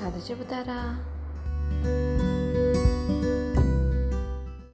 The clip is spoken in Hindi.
కథ చెబుతారా